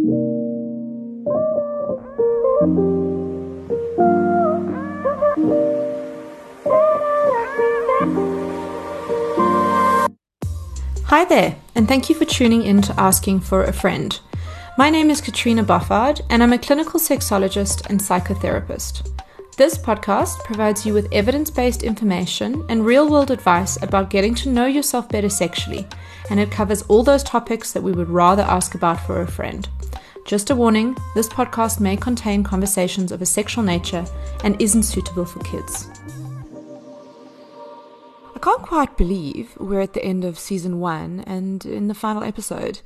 Hi there, and thank you for tuning in to Asking for a Friend. My name is Catriona Boffard, and I'm a clinical sexologist and psychotherapist. This podcast provides you with evidence based information and real world advice about getting to know yourself better sexually, and it covers all those topics that we would rather ask about for a friend. Just a warning this podcast may contain conversations of a sexual nature and isn't suitable for kids. I can't quite believe we're at the end of season one and in the final episode.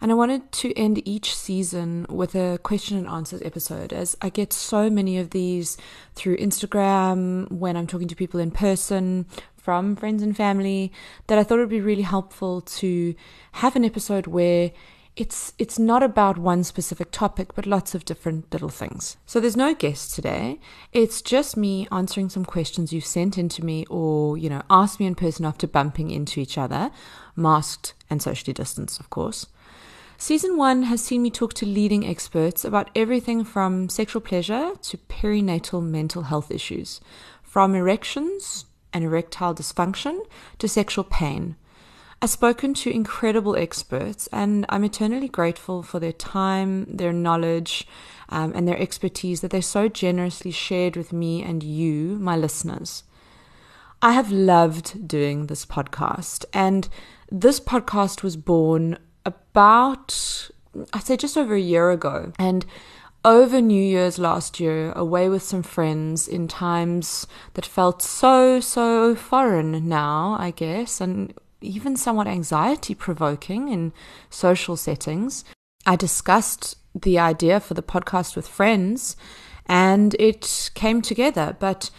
And I wanted to end each season with a question and answers episode, as I get so many of these through Instagram, when I'm talking to people in person, from friends and family, that I thought it would be really helpful to have an episode where it's it's not about one specific topic but lots of different little things. So there's no guest today. It's just me answering some questions you've sent in to me or you know asked me in person after bumping into each other masked and socially distanced of course. Season 1 has seen me talk to leading experts about everything from sexual pleasure to perinatal mental health issues, from erections and erectile dysfunction to sexual pain. I've spoken to incredible experts, and I'm eternally grateful for their time, their knowledge, um, and their expertise that they so generously shared with me and you, my listeners. I have loved doing this podcast, and this podcast was born about, I'd say just over a year ago. And over New Year's last year, away with some friends in times that felt so, so foreign now, I guess, and even somewhat anxiety provoking in social settings. I discussed the idea for the podcast with friends and it came together. But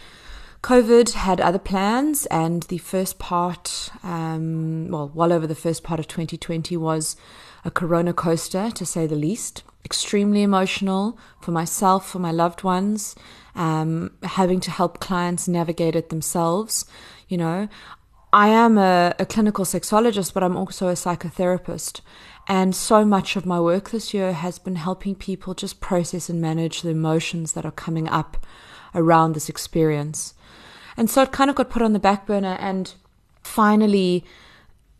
COVID had other plans, and the first part, um, well, well over the first part of 2020 was a corona coaster, to say the least. Extremely emotional for myself, for my loved ones, um, having to help clients navigate it themselves. You know, I am a, a clinical sexologist, but I'm also a psychotherapist. And so much of my work this year has been helping people just process and manage the emotions that are coming up around this experience. And so it kind of got put on the back burner. And finally,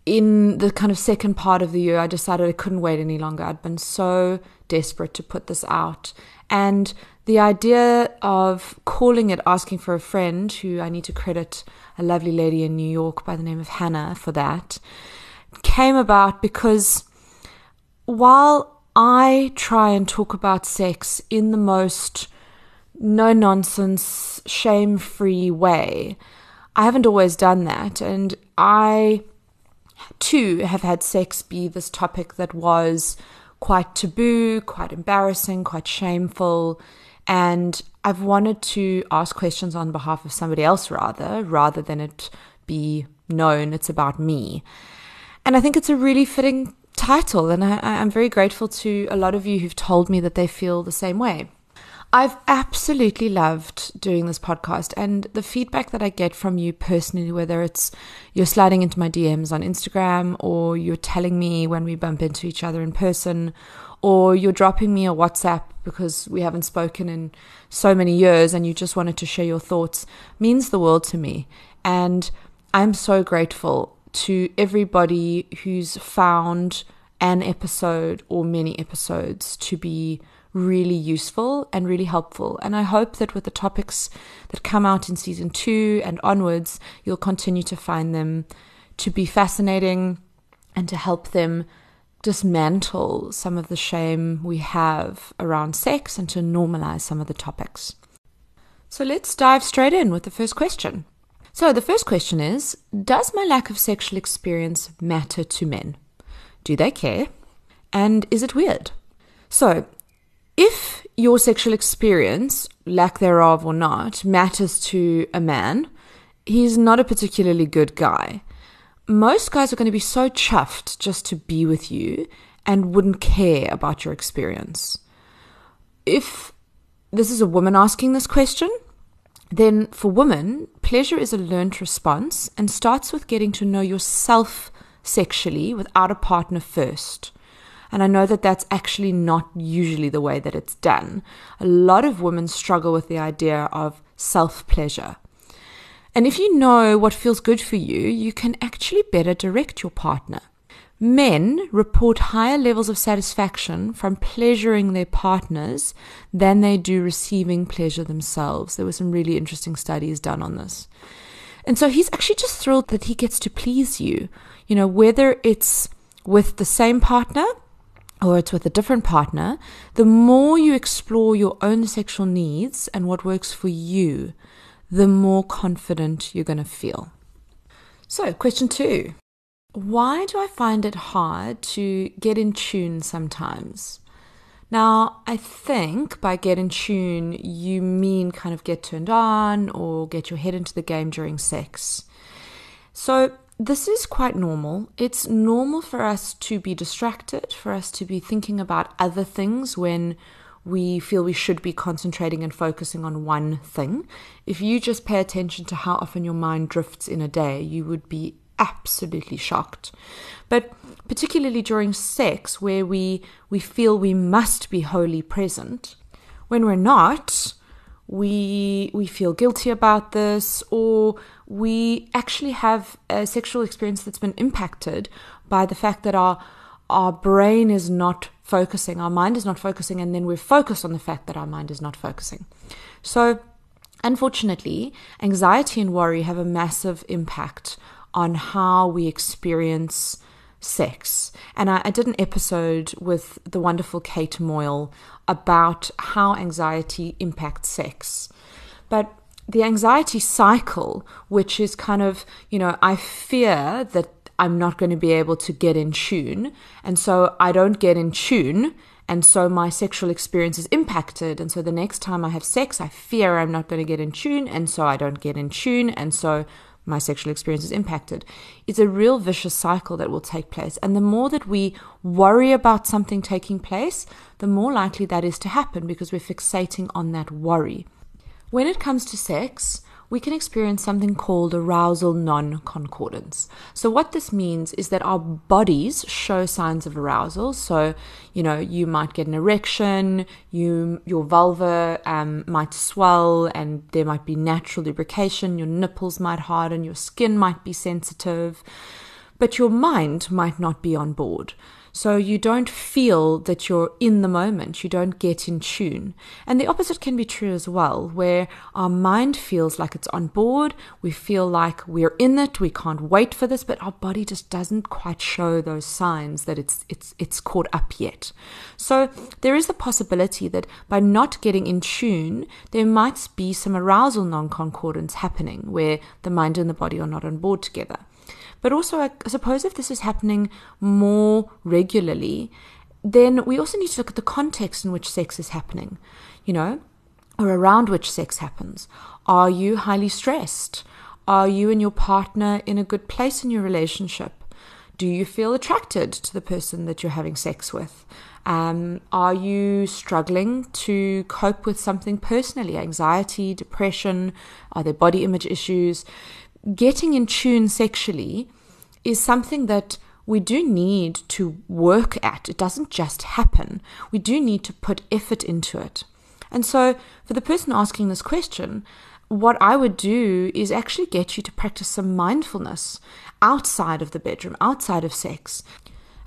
in the kind of second part of the year, I decided I couldn't wait any longer. I'd been so desperate to put this out. And the idea of calling it Asking for a Friend, who I need to credit a lovely lady in New York by the name of Hannah for that, came about because while I try and talk about sex in the most no nonsense, shame free way. I haven't always done that. And I, too, have had sex be this topic that was quite taboo, quite embarrassing, quite shameful. And I've wanted to ask questions on behalf of somebody else rather, rather than it be known it's about me. And I think it's a really fitting title. And I, I'm very grateful to a lot of you who've told me that they feel the same way. I've absolutely loved doing this podcast and the feedback that I get from you personally, whether it's you're sliding into my DMs on Instagram or you're telling me when we bump into each other in person or you're dropping me a WhatsApp because we haven't spoken in so many years and you just wanted to share your thoughts means the world to me. And I'm so grateful to everybody who's found an episode or many episodes to be really useful and really helpful. And I hope that with the topics that come out in season two and onwards, you'll continue to find them to be fascinating and to help them dismantle some of the shame we have around sex and to normalize some of the topics. So let's dive straight in with the first question. So the first question is Does my lack of sexual experience matter to men? Do they care? And is it weird? So, if your sexual experience, lack thereof or not, matters to a man, he's not a particularly good guy. Most guys are going to be so chuffed just to be with you and wouldn't care about your experience. If this is a woman asking this question, then for women, pleasure is a learned response and starts with getting to know yourself sexually without a partner first. And I know that that's actually not usually the way that it's done. A lot of women struggle with the idea of self pleasure. And if you know what feels good for you, you can actually better direct your partner. Men report higher levels of satisfaction from pleasuring their partners than they do receiving pleasure themselves. There were some really interesting studies done on this. And so he's actually just thrilled that he gets to please you. You know, whether it's with the same partner or it's with a different partner, the more you explore your own sexual needs and what works for you, the more confident you're going to feel. So, question two Why do I find it hard to get in tune sometimes? Now, I think by get in tune, you mean kind of get turned on or get your head into the game during sex. So, this is quite normal. It's normal for us to be distracted, for us to be thinking about other things when we feel we should be concentrating and focusing on one thing. If you just pay attention to how often your mind drifts in a day, you would be absolutely shocked. But particularly during sex, where we, we feel we must be wholly present, when we're not, we we feel guilty about this or we actually have a sexual experience that's been impacted by the fact that our our brain is not focusing, our mind is not focusing, and then we're focused on the fact that our mind is not focusing. So, unfortunately, anxiety and worry have a massive impact on how we experience sex. And I, I, did an episode with the wonderful Kate Moyle about how anxiety impacts sex. But the anxiety cycle, which is kind of, you know, I fear that I'm not going to be able to get in tune. And so I don't get in tune. And so my sexual experience is impacted. And so the next time I have sex, I fear I'm not going to get in tune. And so I don't get in tune. And so my sexual experience is impacted. It's a real vicious cycle that will take place. And the more that we worry about something taking place, the more likely that is to happen because we're fixating on that worry. When it comes to sex, we can experience something called arousal non concordance. So, what this means is that our bodies show signs of arousal. So, you know, you might get an erection, you, your vulva um, might swell, and there might be natural lubrication, your nipples might harden, your skin might be sensitive, but your mind might not be on board. So you don't feel that you're in the moment, you don't get in tune. And the opposite can be true as well, where our mind feels like it's on board, we feel like we're in it, we can't wait for this, but our body just doesn't quite show those signs that it's it's it's caught up yet. So there is the possibility that by not getting in tune, there might be some arousal non-concordance happening where the mind and the body are not on board together. But also, I suppose if this is happening more regularly, then we also need to look at the context in which sex is happening, you know, or around which sex happens. Are you highly stressed? Are you and your partner in a good place in your relationship? Do you feel attracted to the person that you're having sex with? Um, are you struggling to cope with something personally? Anxiety, depression? Are there body image issues? getting in tune sexually is something that we do need to work at. It doesn't just happen. We do need to put effort into it. And so, for the person asking this question, what I would do is actually get you to practice some mindfulness outside of the bedroom, outside of sex.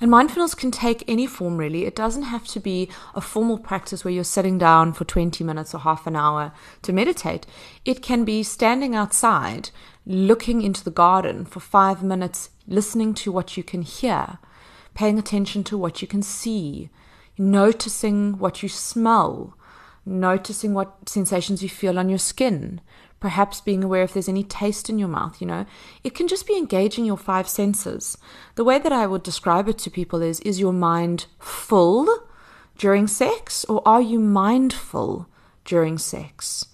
And mindfulness can take any form, really. It doesn't have to be a formal practice where you're sitting down for 20 minutes or half an hour to meditate. It can be standing outside, looking into the garden for five minutes, listening to what you can hear, paying attention to what you can see, noticing what you smell, noticing what sensations you feel on your skin, perhaps being aware if there's any taste in your mouth, you know. It can just be engaging your five senses. The way that I would describe it to people is is your mind full during sex or are you mindful during sex?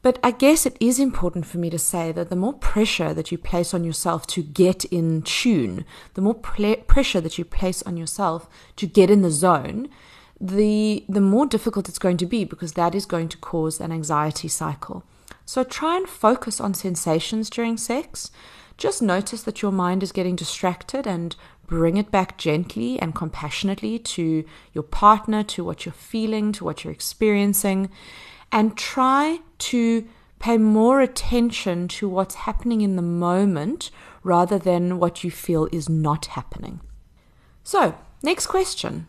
But I guess it is important for me to say that the more pressure that you place on yourself to get in tune, the more pressure that you place on yourself to get in the zone, the the more difficult it's going to be because that is going to cause an anxiety cycle. So try and focus on sensations during sex. Just notice that your mind is getting distracted and bring it back gently and compassionately to your partner, to what you're feeling, to what you're experiencing, and try to pay more attention to what's happening in the moment rather than what you feel is not happening. So, next question.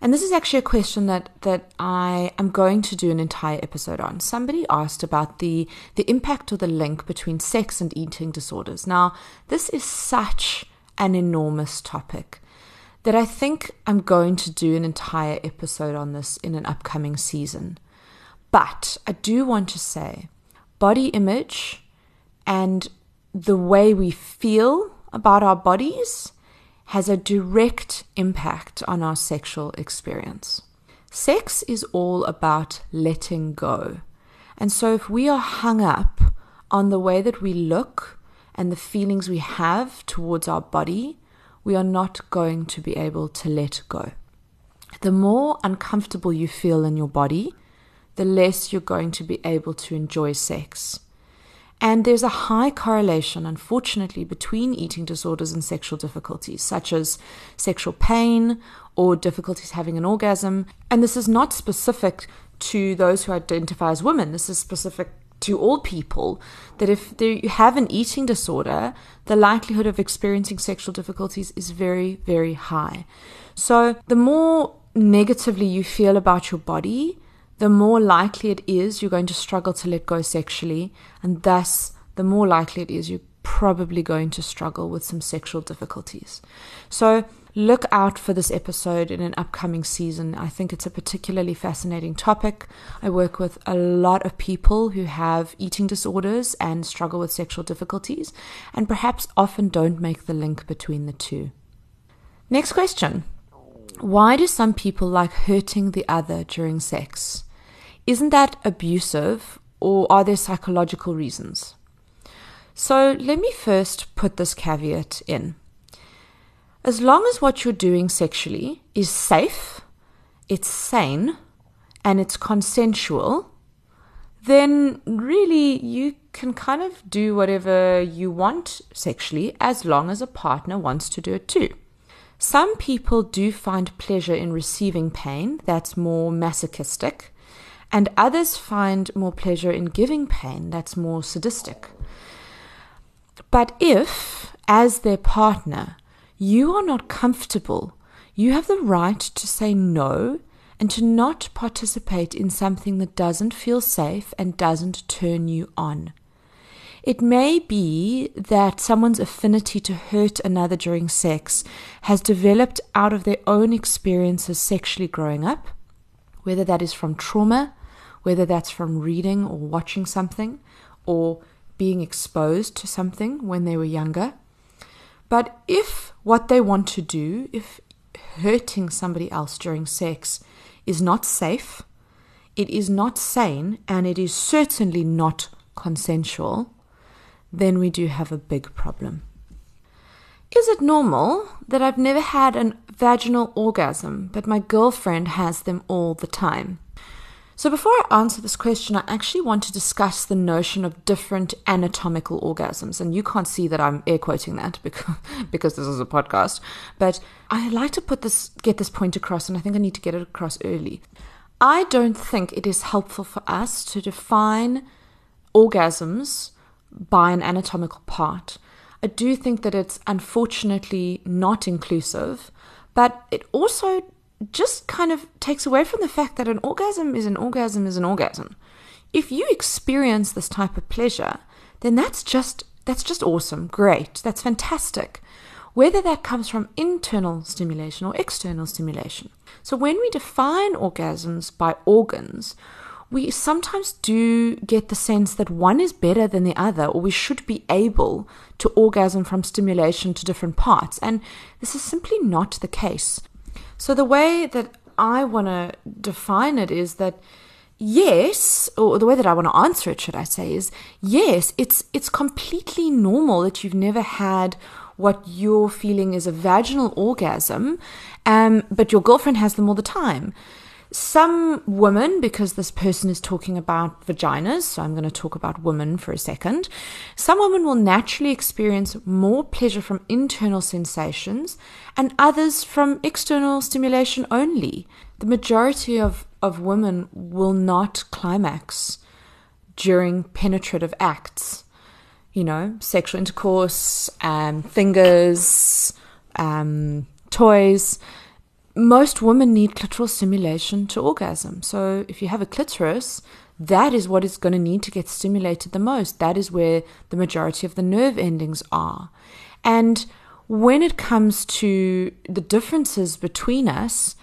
And this is actually a question that, that I am going to do an entire episode on. Somebody asked about the, the impact or the link between sex and eating disorders. Now, this is such an enormous topic that I think I'm going to do an entire episode on this in an upcoming season. But I do want to say body image and the way we feel about our bodies has a direct impact on our sexual experience. Sex is all about letting go. And so if we are hung up on the way that we look and the feelings we have towards our body, we are not going to be able to let go. The more uncomfortable you feel in your body, the less you're going to be able to enjoy sex. And there's a high correlation, unfortunately, between eating disorders and sexual difficulties, such as sexual pain or difficulties having an orgasm. And this is not specific to those who identify as women, this is specific to all people. That if you have an eating disorder, the likelihood of experiencing sexual difficulties is very, very high. So the more negatively you feel about your body, the more likely it is you're going to struggle to let go sexually, and thus the more likely it is you're probably going to struggle with some sexual difficulties. So, look out for this episode in an upcoming season. I think it's a particularly fascinating topic. I work with a lot of people who have eating disorders and struggle with sexual difficulties, and perhaps often don't make the link between the two. Next question Why do some people like hurting the other during sex? Isn't that abusive or are there psychological reasons? So let me first put this caveat in. As long as what you're doing sexually is safe, it's sane, and it's consensual, then really you can kind of do whatever you want sexually as long as a partner wants to do it too. Some people do find pleasure in receiving pain, that's more masochistic and others find more pleasure in giving pain, that's more sadistic. But if, as their partner, you are not comfortable, you have the right to say no and to not participate in something that doesn't feel safe and doesn't turn you on. It may be that someone's affinity to hurt another during sex has developed out of their own experiences sexually growing up, whether that is from trauma, whether that's from reading or watching something or being exposed to something when they were younger. But if what they want to do, if hurting somebody else during sex is not safe, it is not sane, and it is certainly not consensual, then we do have a big problem. Is it normal that I've never had a vaginal orgasm, but my girlfriend has them all the time? So, before I answer this question, I actually want to discuss the notion of different anatomical orgasms. And you can't see that I'm air quoting that because, because this is a podcast. But I like to put this, get this point across, and I think I need to get it across early. I don't think it is helpful for us to define orgasms by an anatomical part. I do think that it's unfortunately not inclusive, but it also just kind of takes away from the fact that an orgasm is an orgasm is an orgasm. If you experience this type of pleasure, then that's just that's just awesome, great, that's fantastic. Whether that comes from internal stimulation or external stimulation. So when we define orgasms by organs, we sometimes do get the sense that one is better than the other, or we should be able to orgasm from stimulation to different parts. And this is simply not the case. So the way that I want to define it is that yes, or the way that I want to answer it, should I say, is yes, it's it's completely normal that you've never had what you're feeling is a vaginal orgasm, um, but your girlfriend has them all the time. Some women, because this person is talking about vaginas, so I'm going to talk about women for a second, some women will naturally experience more pleasure from internal sensations and others from external stimulation only. The majority of, of women will not climax during penetrative acts. You know, sexual intercourse, um, fingers, um, toys most women need clitoral stimulation to orgasm. So if you have a clitoris, that is what is going to need to get stimulated the most. That is where the majority of the nerve endings are. And when it comes to the differences between us,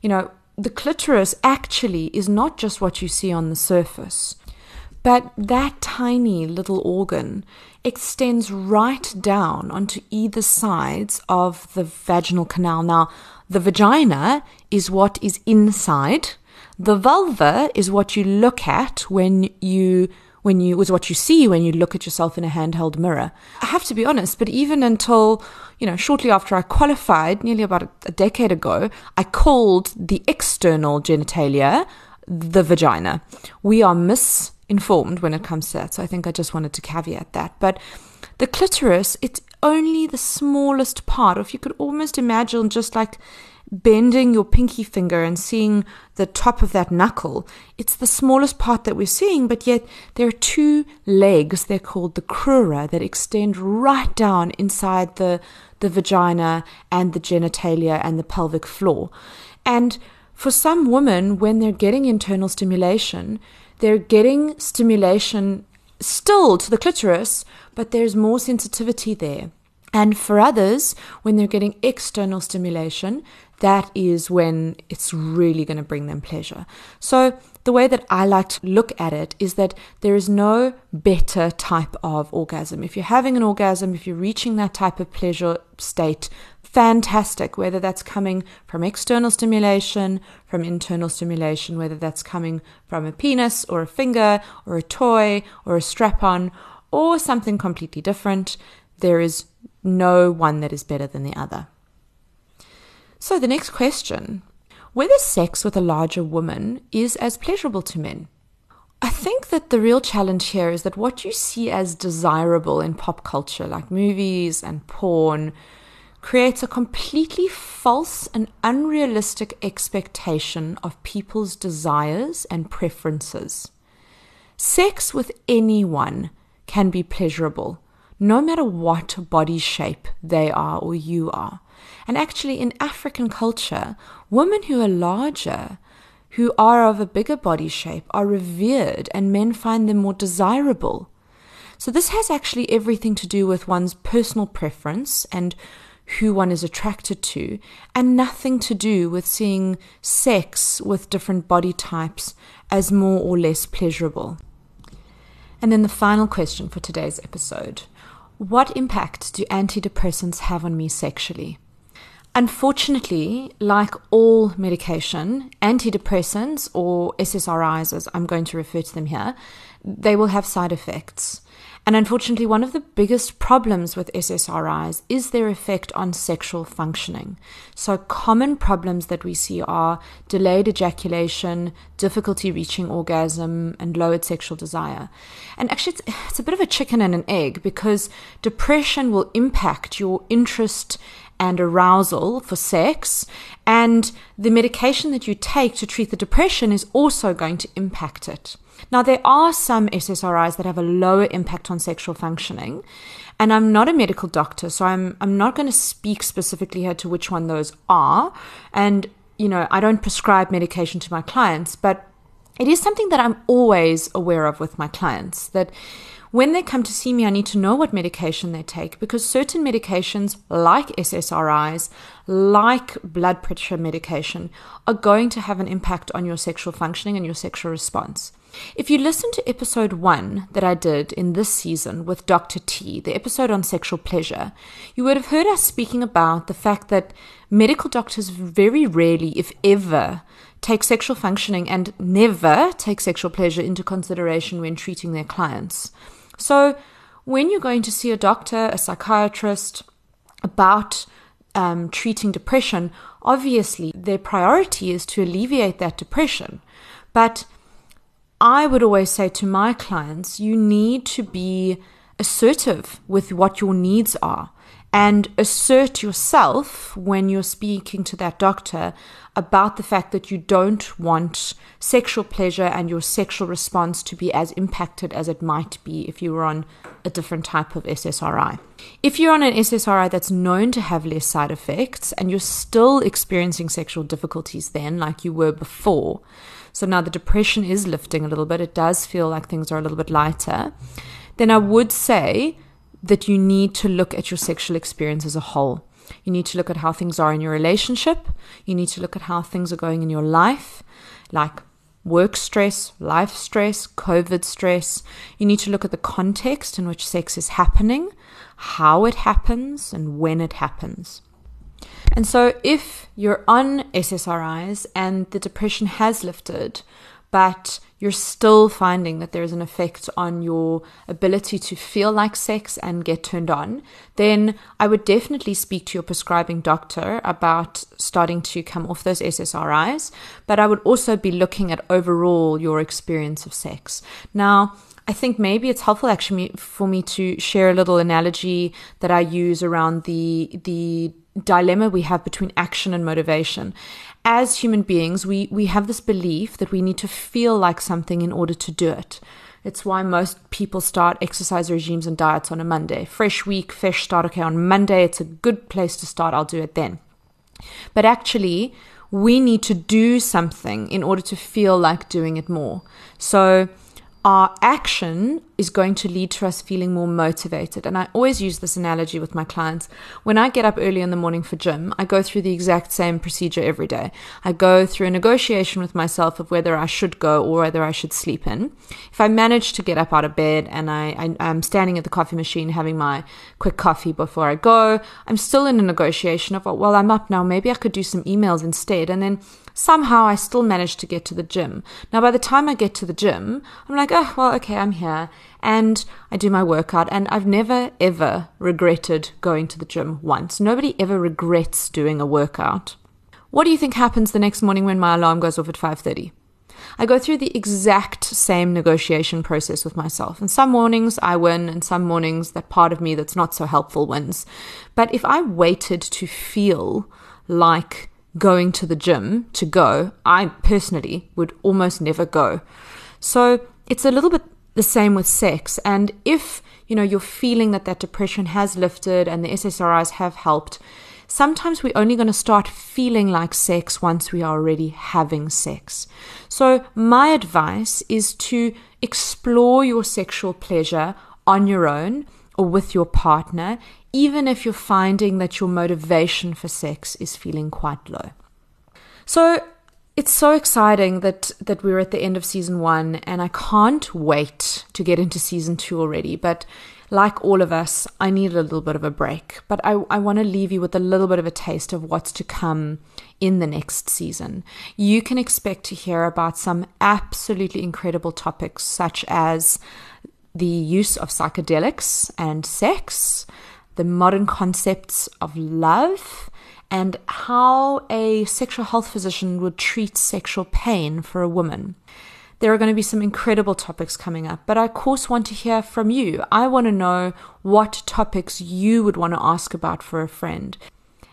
you know, the clitoris actually is not just what you see on the surface, but that tiny little organ extends right down onto either sides of the vaginal canal. Now, the vagina is what is inside. The vulva is what you look at when you when you was what you see when you look at yourself in a handheld mirror. I have to be honest, but even until you know, shortly after I qualified, nearly about a decade ago, I called the external genitalia the vagina. We are misinformed when it comes to that, so I think I just wanted to caveat that. But the clitoris, it's only the smallest part, or if you could almost imagine just like bending your pinky finger and seeing the top of that knuckle, it's the smallest part that we're seeing, but yet there are two legs, they're called the crura, that extend right down inside the, the vagina and the genitalia and the pelvic floor. And for some women, when they're getting internal stimulation, they're getting stimulation still to the clitoris, but there's more sensitivity there. And for others, when they're getting external stimulation, that is when it's really going to bring them pleasure. So, the way that I like to look at it is that there is no better type of orgasm. If you're having an orgasm, if you're reaching that type of pleasure state, fantastic, whether that's coming from external stimulation, from internal stimulation, whether that's coming from a penis or a finger or a toy or a strap on or something completely different. There is no one that is better than the other. So, the next question whether sex with a larger woman is as pleasurable to men. I think that the real challenge here is that what you see as desirable in pop culture, like movies and porn, creates a completely false and unrealistic expectation of people's desires and preferences. Sex with anyone can be pleasurable, no matter what body shape they are or you are. And actually, in African culture, women who are larger, who are of a bigger body shape, are revered and men find them more desirable. So, this has actually everything to do with one's personal preference and who one is attracted to, and nothing to do with seeing sex with different body types as more or less pleasurable. And then the final question for today's episode What impact do antidepressants have on me sexually? Unfortunately, like all medication, antidepressants or SSRIs, as I'm going to refer to them here, they will have side effects. And unfortunately, one of the biggest problems with SSRIs is their effect on sexual functioning. So, common problems that we see are delayed ejaculation, difficulty reaching orgasm, and lowered sexual desire. And actually, it's, it's a bit of a chicken and an egg because depression will impact your interest and arousal for sex, and the medication that you take to treat the depression is also going to impact it. Now, there are some SSRIs that have a lower impact on sexual functioning, and I'm not a medical doctor, so I'm I'm not going to speak specifically here to which one those are. And you know, I don't prescribe medication to my clients, but it is something that I'm always aware of with my clients that when they come to see me, I need to know what medication they take because certain medications, like SSRIs, like blood pressure medication, are going to have an impact on your sexual functioning and your sexual response. If you listen to episode one that I did in this season with Dr. T, the episode on sexual pleasure, you would have heard us speaking about the fact that medical doctors very rarely, if ever, take sexual functioning and never take sexual pleasure into consideration when treating their clients. So, when you're going to see a doctor, a psychiatrist about um, treating depression, obviously their priority is to alleviate that depression. But I would always say to my clients, you need to be assertive with what your needs are and assert yourself when you're speaking to that doctor about the fact that you don't want sexual pleasure and your sexual response to be as impacted as it might be if you were on a different type of SSRI. If you're on an SSRI that's known to have less side effects and you're still experiencing sexual difficulties then, like you were before, so now the depression is lifting a little bit, it does feel like things are a little bit lighter, then I would say that you need to look at your sexual experience as a whole. You need to look at how things are in your relationship. You need to look at how things are going in your life, like work stress, life stress, COVID stress. You need to look at the context in which sex is happening, how it happens, and when it happens. And so, if you're on SSRIs and the depression has lifted, but you're still finding that there's an effect on your ability to feel like sex and get turned on, then I would definitely speak to your prescribing doctor about starting to come off those SSRIs. But I would also be looking at overall your experience of sex. Now, I think maybe it's helpful actually for me to share a little analogy that I use around the the dilemma we have between action and motivation as human beings, we, we have this belief that we need to feel like something in order to do it. It's why most people start exercise regimes and diets on a Monday. Fresh week, fresh start. Okay, on Monday, it's a good place to start. I'll do it then. But actually, we need to do something in order to feel like doing it more. So, our action is going to lead to us feeling more motivated. And I always use this analogy with my clients. When I get up early in the morning for gym, I go through the exact same procedure every day. I go through a negotiation with myself of whether I should go or whether I should sleep in. If I manage to get up out of bed and I, I, am standing at the coffee machine having my quick coffee before I go, I'm still in a negotiation of, oh, well, I'm up now. Maybe I could do some emails instead. And then somehow I still manage to get to the gym. Now, by the time I get to the gym, I'm like, oh, well, okay, I'm here. And I do my workout, and I've never, ever regretted going to the gym once. Nobody ever regrets doing a workout. What do you think happens the next morning when my alarm goes off at 5:30? I go through the exact same negotiation process with myself. And some mornings I win, and some mornings that part of me that's not so helpful wins. But if I waited to feel like going to the gym to go, I personally would almost never go. So it's a little bit the same with sex. And if, you know, you're feeling that that depression has lifted and the SSRIs have helped, sometimes we're only going to start feeling like sex once we are already having sex. So my advice is to explore your sexual pleasure on your own or with your partner even if you're finding that your motivation for sex is feeling quite low. So it's so exciting that that we're at the end of season 1 and I can't wait to get into season 2 already, but like all of us, I need a little bit of a break. But I, I want to leave you with a little bit of a taste of what's to come in the next season. You can expect to hear about some absolutely incredible topics, such as the use of psychedelics and sex, the modern concepts of love, and how a sexual health physician would treat sexual pain for a woman. There are going to be some incredible topics coming up, but I of course want to hear from you. I want to know what topics you would want to ask about for a friend.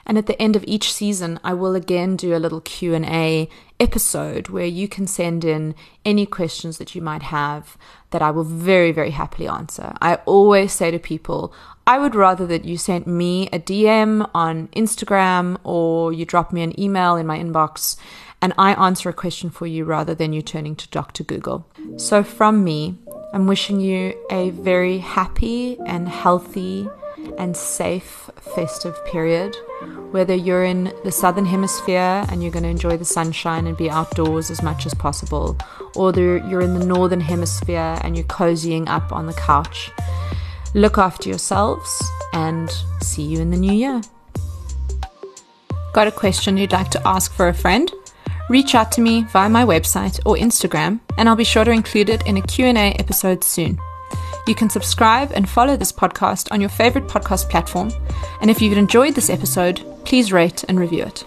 And at the end of each season, I will again do a little Q&A episode where you can send in any questions that you might have that I will very very happily answer. I always say to people, I would rather that you sent me a DM on Instagram or you drop me an email in my inbox and I answer a question for you rather than you turning to Dr. Google. So, from me, I'm wishing you a very happy and healthy and safe festive period. Whether you're in the southern hemisphere and you're going to enjoy the sunshine and be outdoors as much as possible, or you're in the northern hemisphere and you're cozying up on the couch. Look after yourselves and see you in the new year. Got a question you'd like to ask for a friend? Reach out to me via my website or Instagram and I'll be sure to include it in a Q&A episode soon. You can subscribe and follow this podcast on your favorite podcast platform. And if you've enjoyed this episode, please rate and review it.